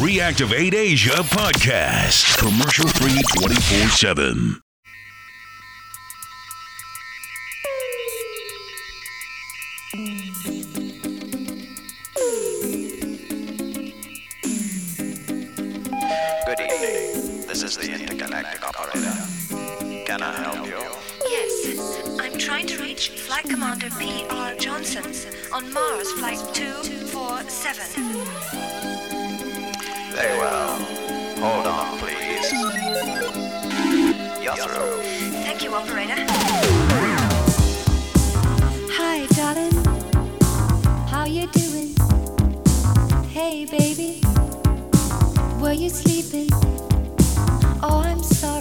Reactivate Asia podcast, commercial free 24 7. Good evening. This is the intergalactic operator. Can I help you? Yes, I'm trying to reach Flight Commander P.R. Johnson on Mars Flight 247. Farewell. Hold on, please. You're through. Thank you, operator. Hi, darling. How you doing? Hey, baby. Were you sleeping? Oh, I'm sorry.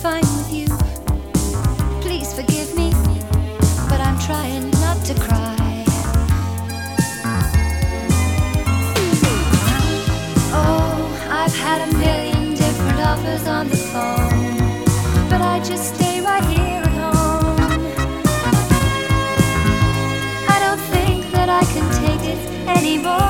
fine with you. Please forgive me, but I'm trying not to cry. Oh, I've had a million different offers on the phone, but I just stay right here at home. I don't think that I can take it anymore.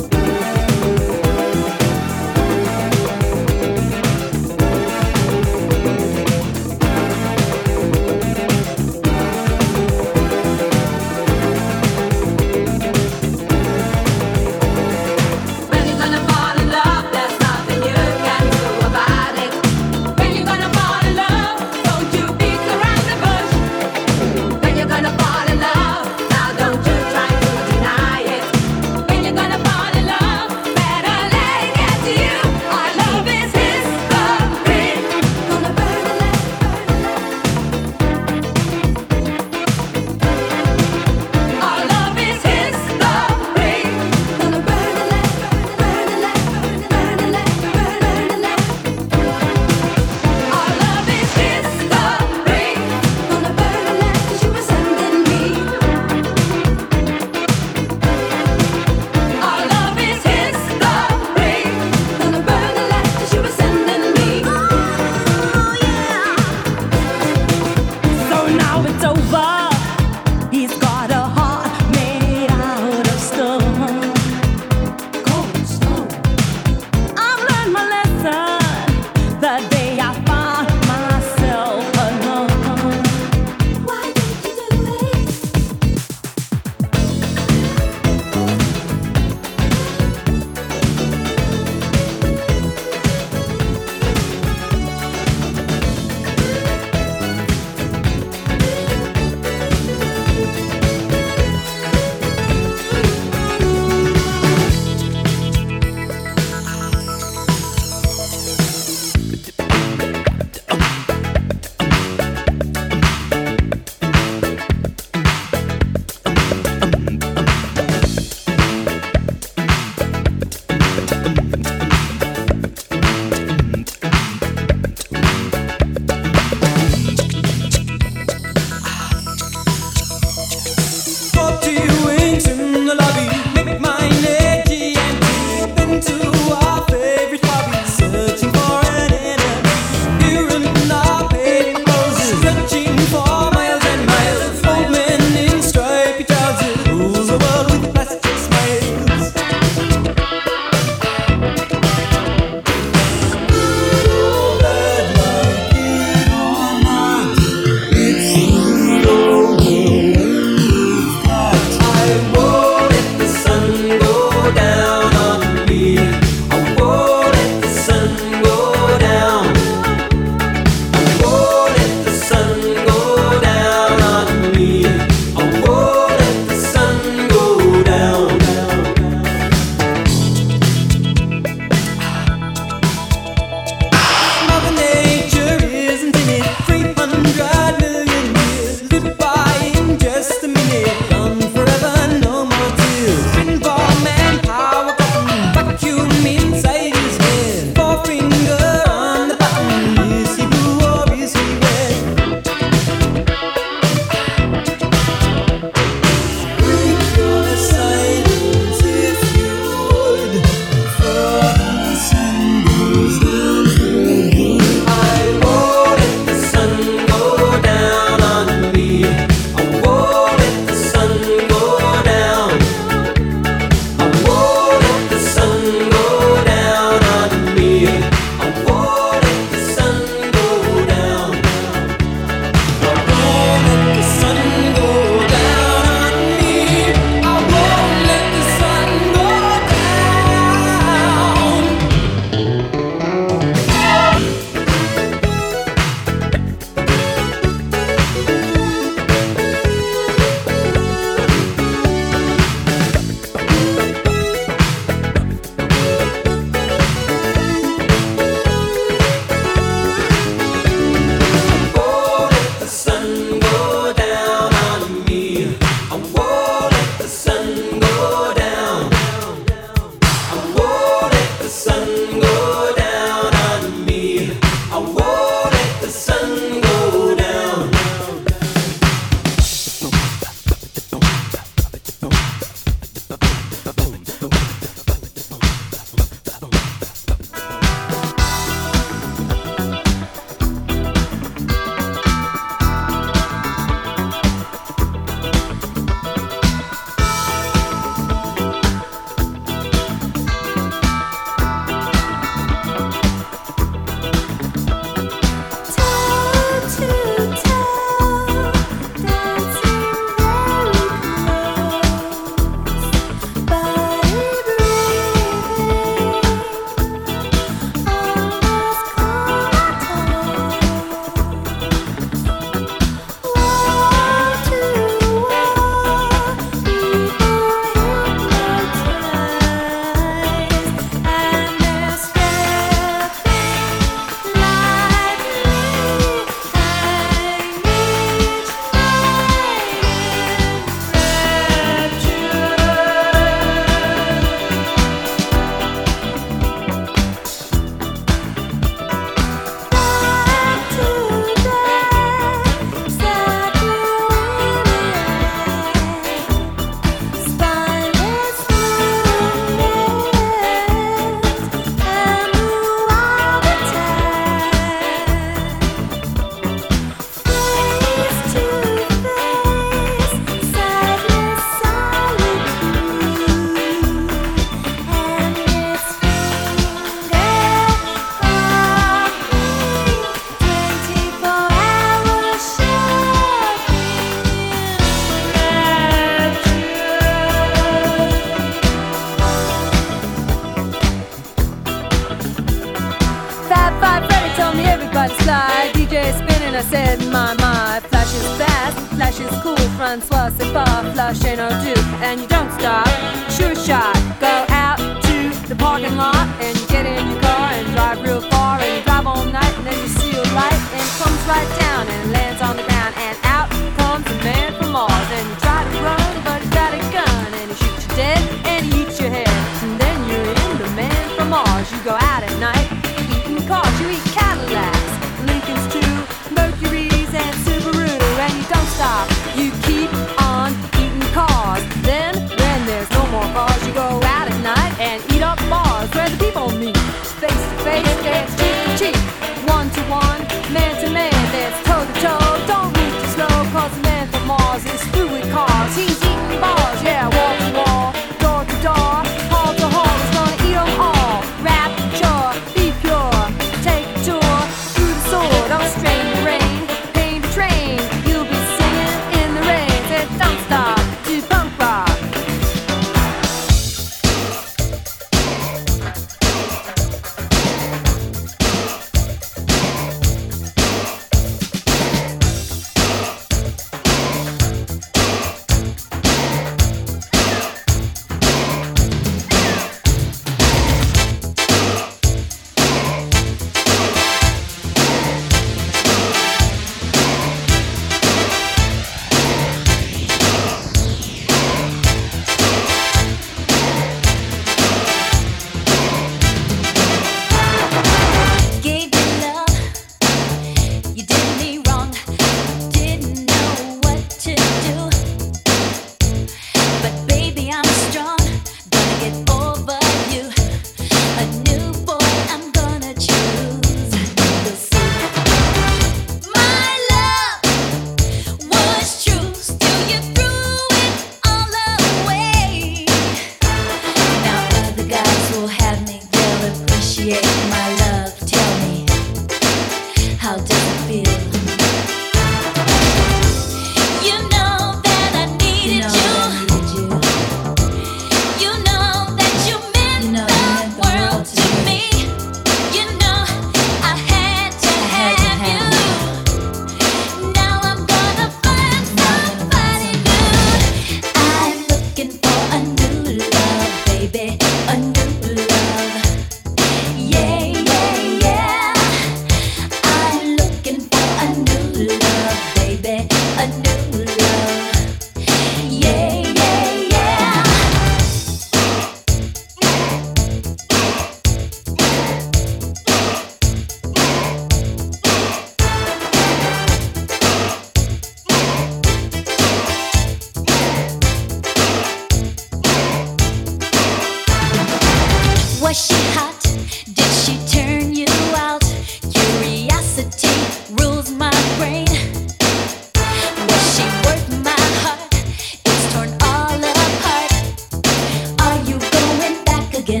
Again?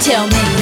Tell me.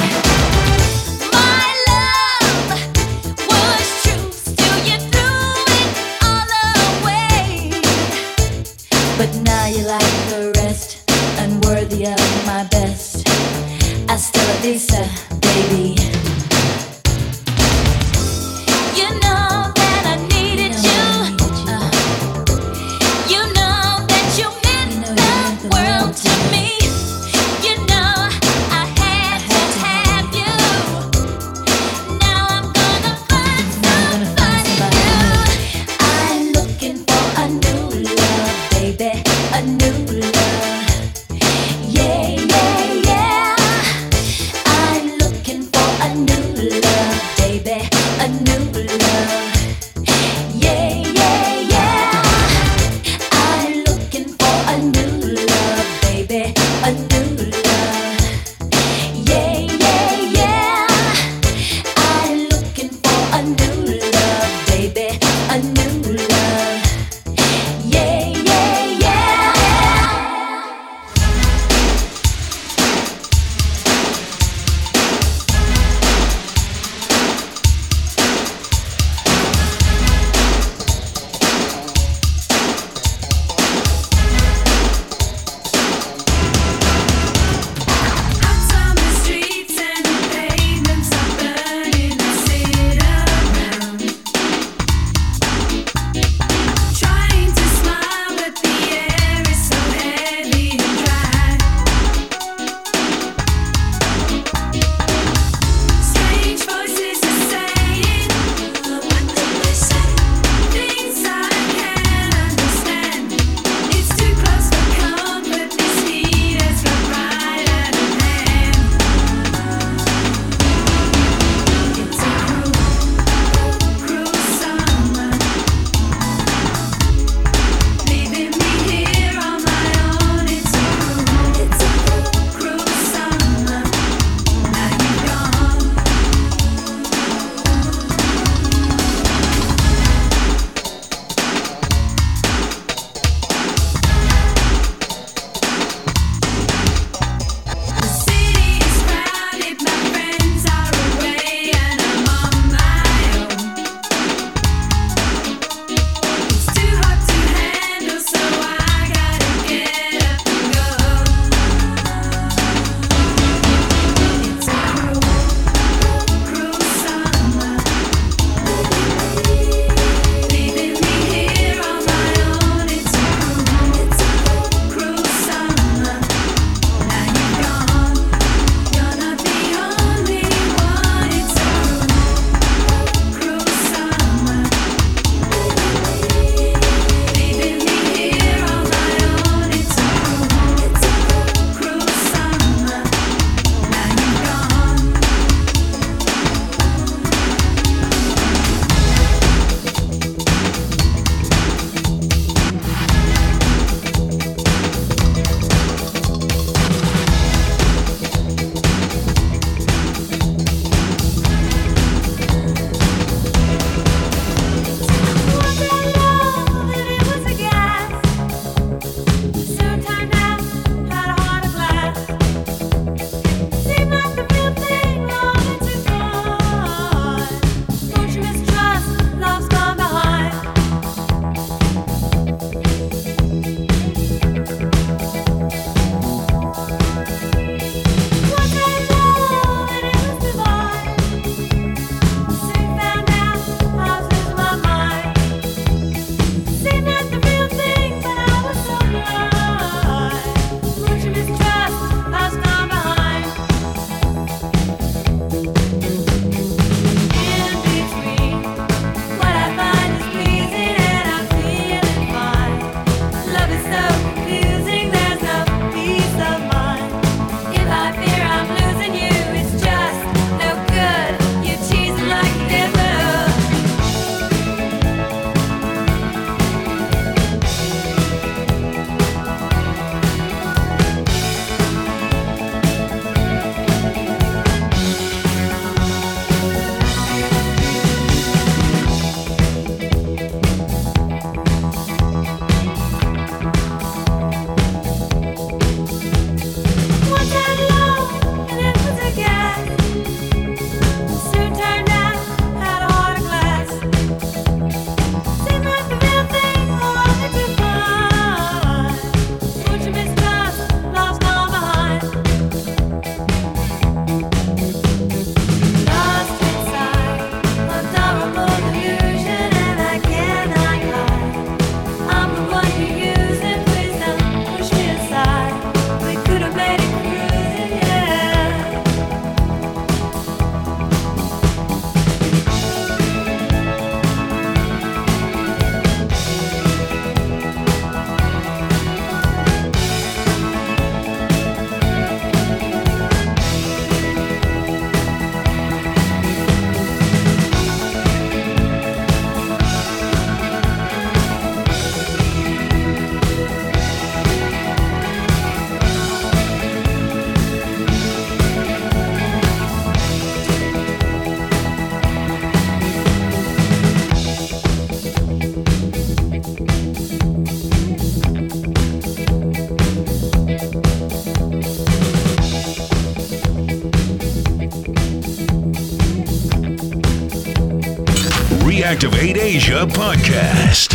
Podcast.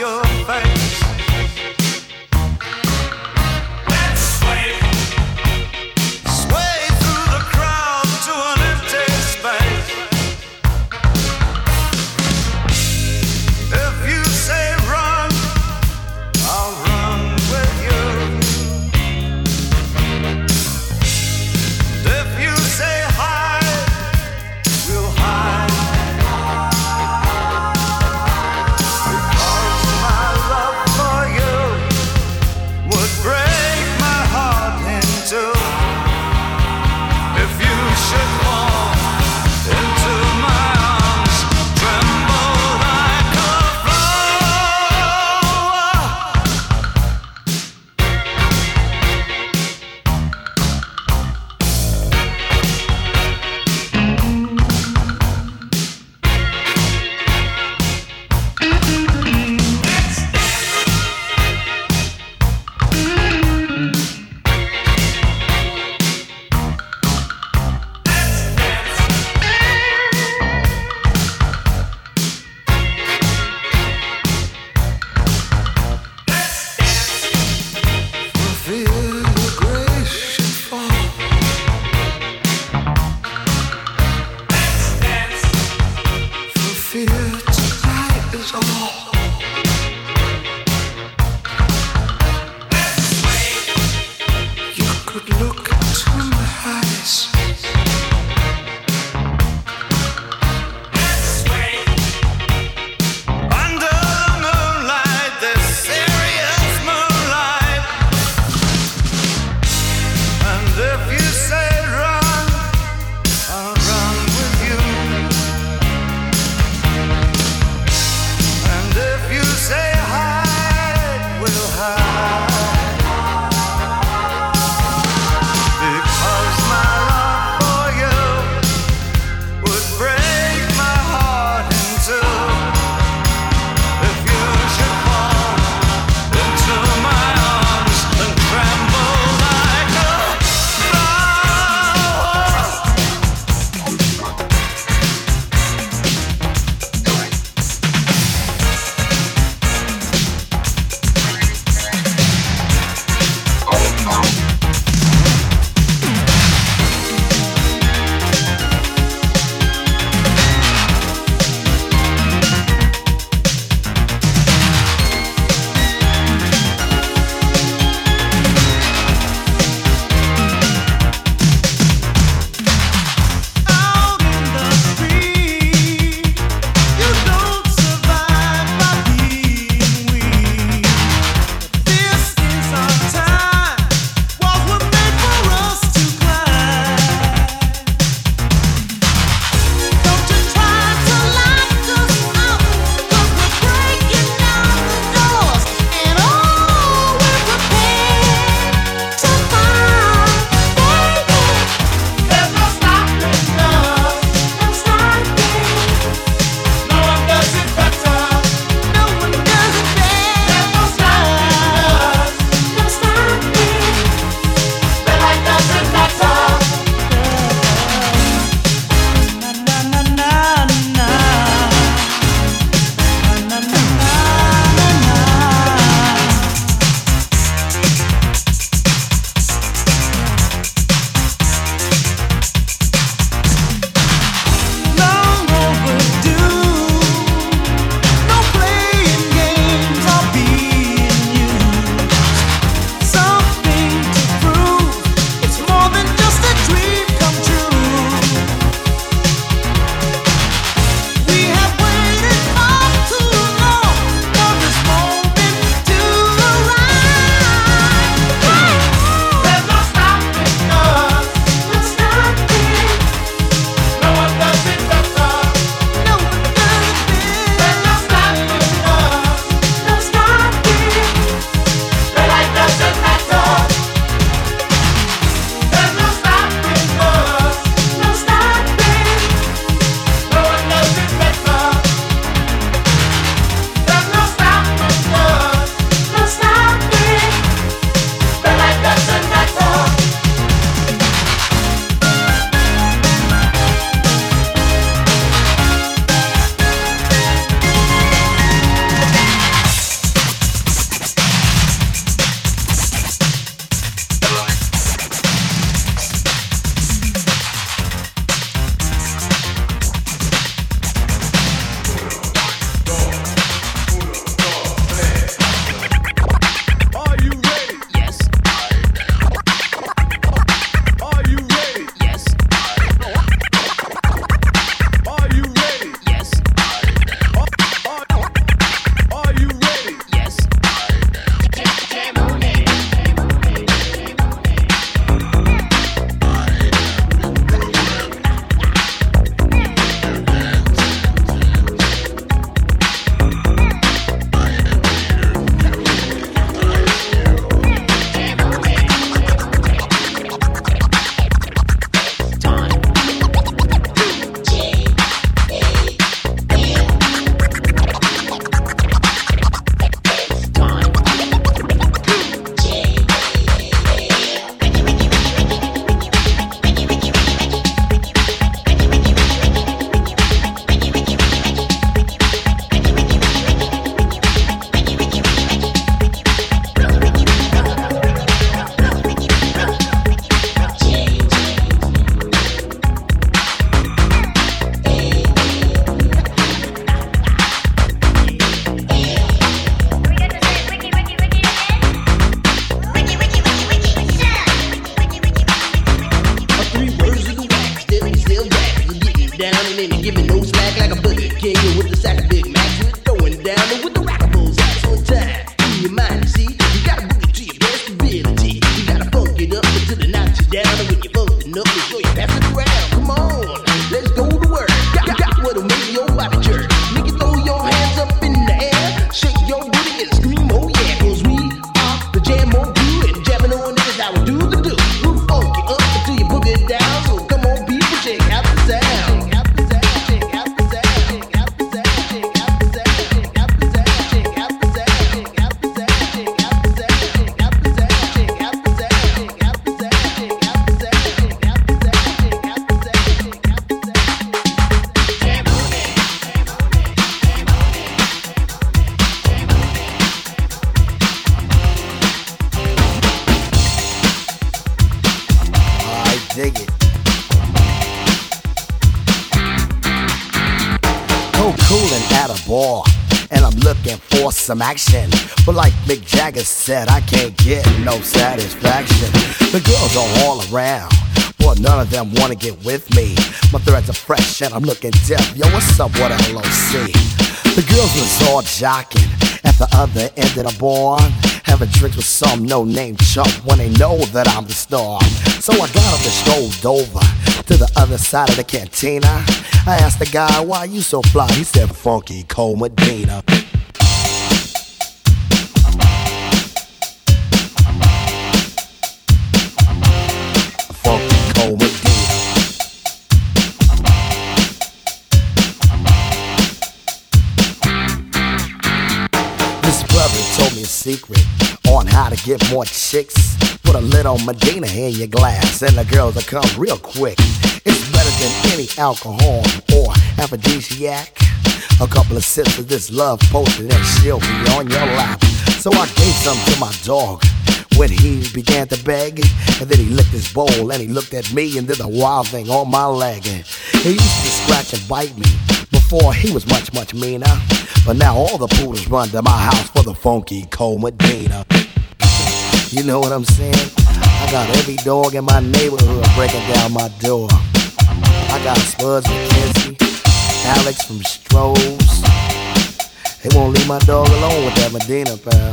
Your face. And I'm looking for some action. But like Mick Jagger said, I can't get no satisfaction. The girls are all around. But none of them wanna get with me. My threads are fresh and I'm looking deaf. Yo, what's up with LOC? The girls was all jocking at the other end of the bar. Having drinks with some no-name chump when they know that I'm the star. So I got up and strolled over to the other side of the cantina. I asked the guy, why you so fly? He said, Funky Cold Medina. Funky Cold Medina. Brother told me a secret on how to get more chicks. Put a little Medina in your glass, and the girls will come real quick. Better than any alcohol or aphrodisiac. A couple of sips of this love potion, and she'll be on your lap. So I gave some to my dog when he began to beg. And then he licked his bowl and he looked at me and did a wild thing on my leg. And he used to scratch and bite me. Before he was much, much meaner. But now all the poodles run to my house for the funky Medina. You know what I'm saying? I got every dog in my neighborhood breaking down my door. I got Spuds MacKenzie, Alex from Strohs. They won't leave my dog alone with that Medina, pal.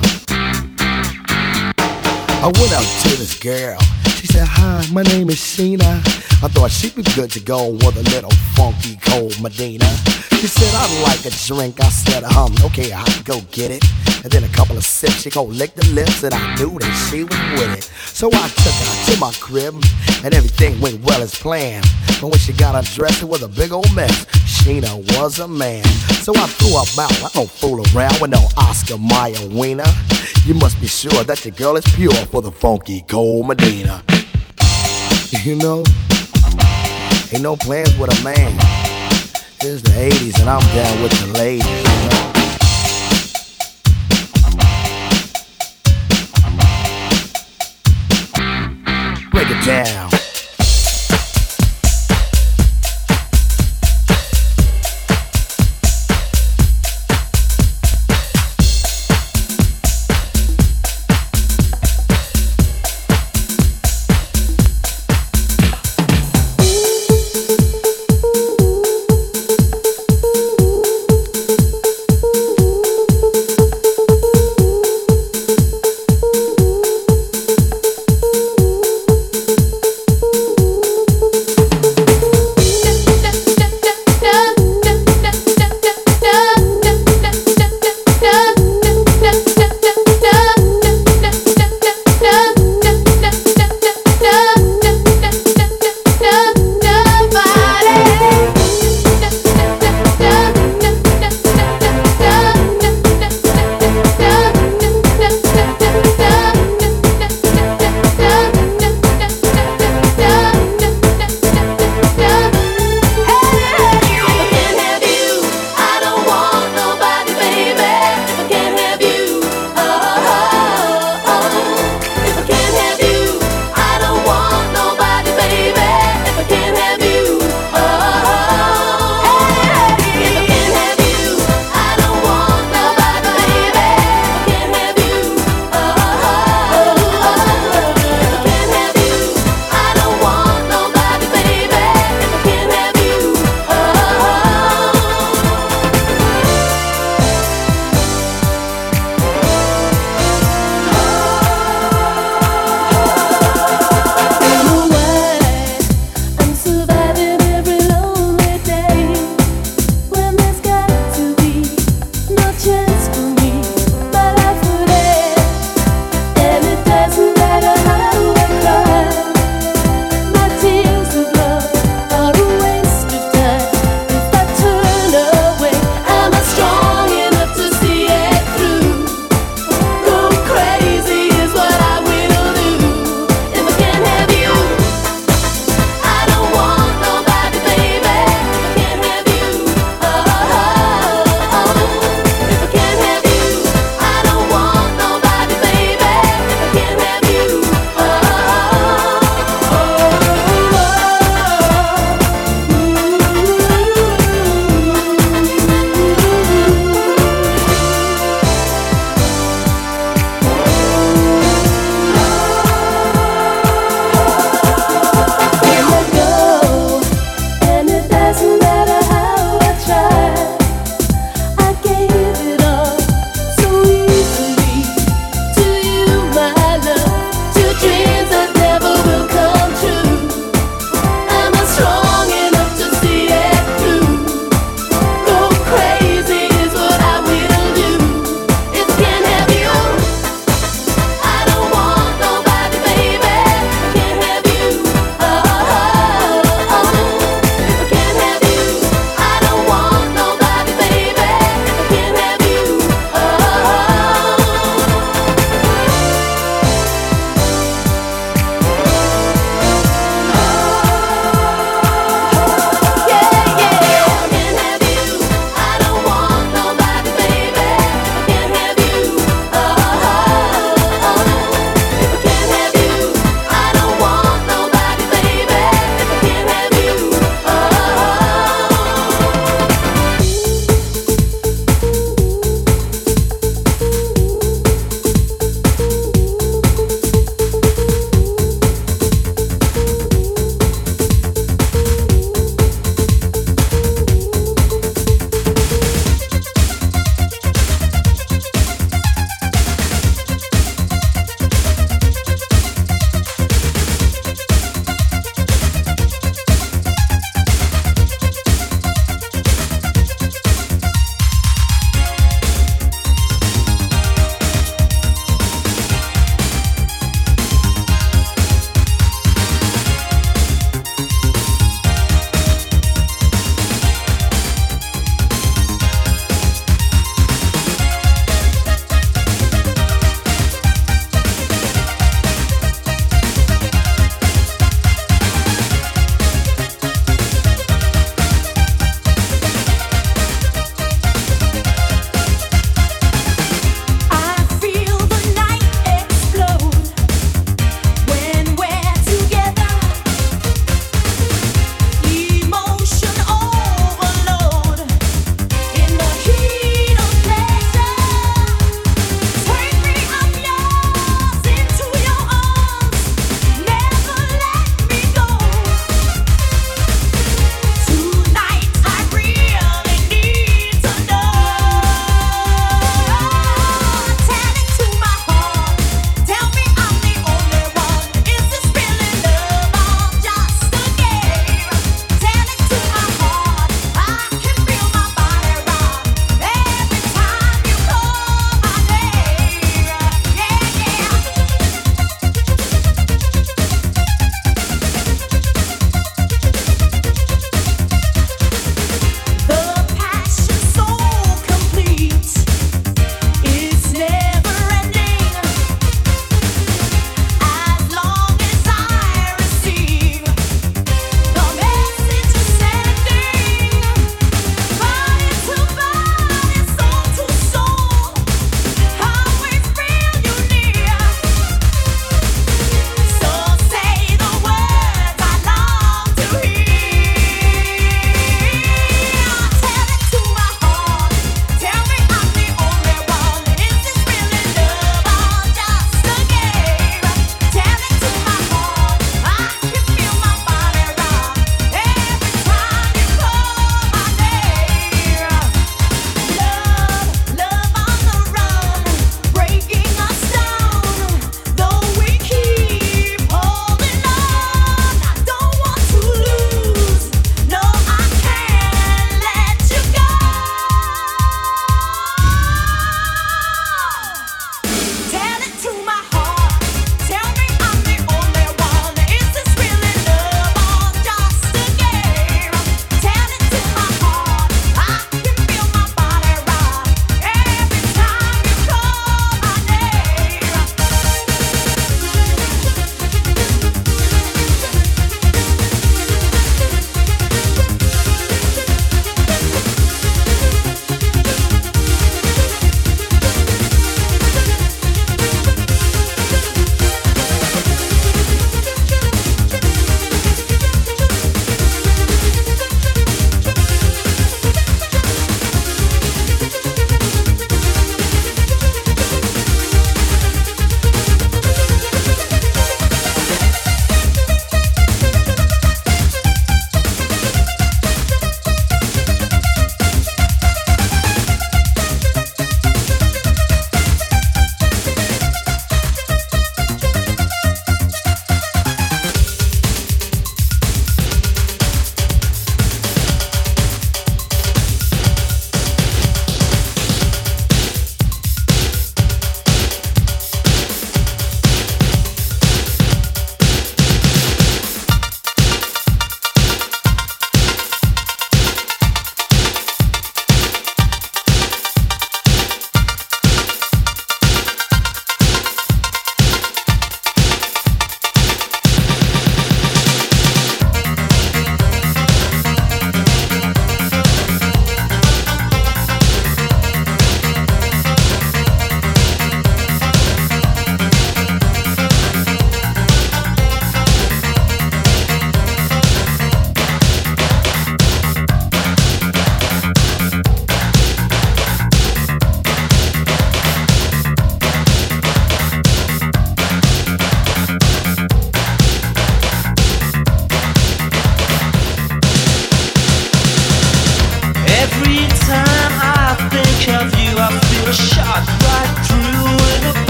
I went out to this girl. She said, Hi, my name is Sheena. I thought she'd be good to go with a little funky cold Medina. She said, I'd like a drink. I said, um, okay, I'll go get it. And then a couple of sips, she go lick the lips, and I knew that she was with it. So I took her to my crib, and everything went well as planned. But when she got undressed, it was a big old mess. Sheena was a man. So I threw her out. I don't fool around with no Oscar Mayer wiener. You must be sure that your girl is pure for the funky cold Medina. You know, ain't no plans with a man. It's the 80s and I'm down with the ladies, you know. Break it down.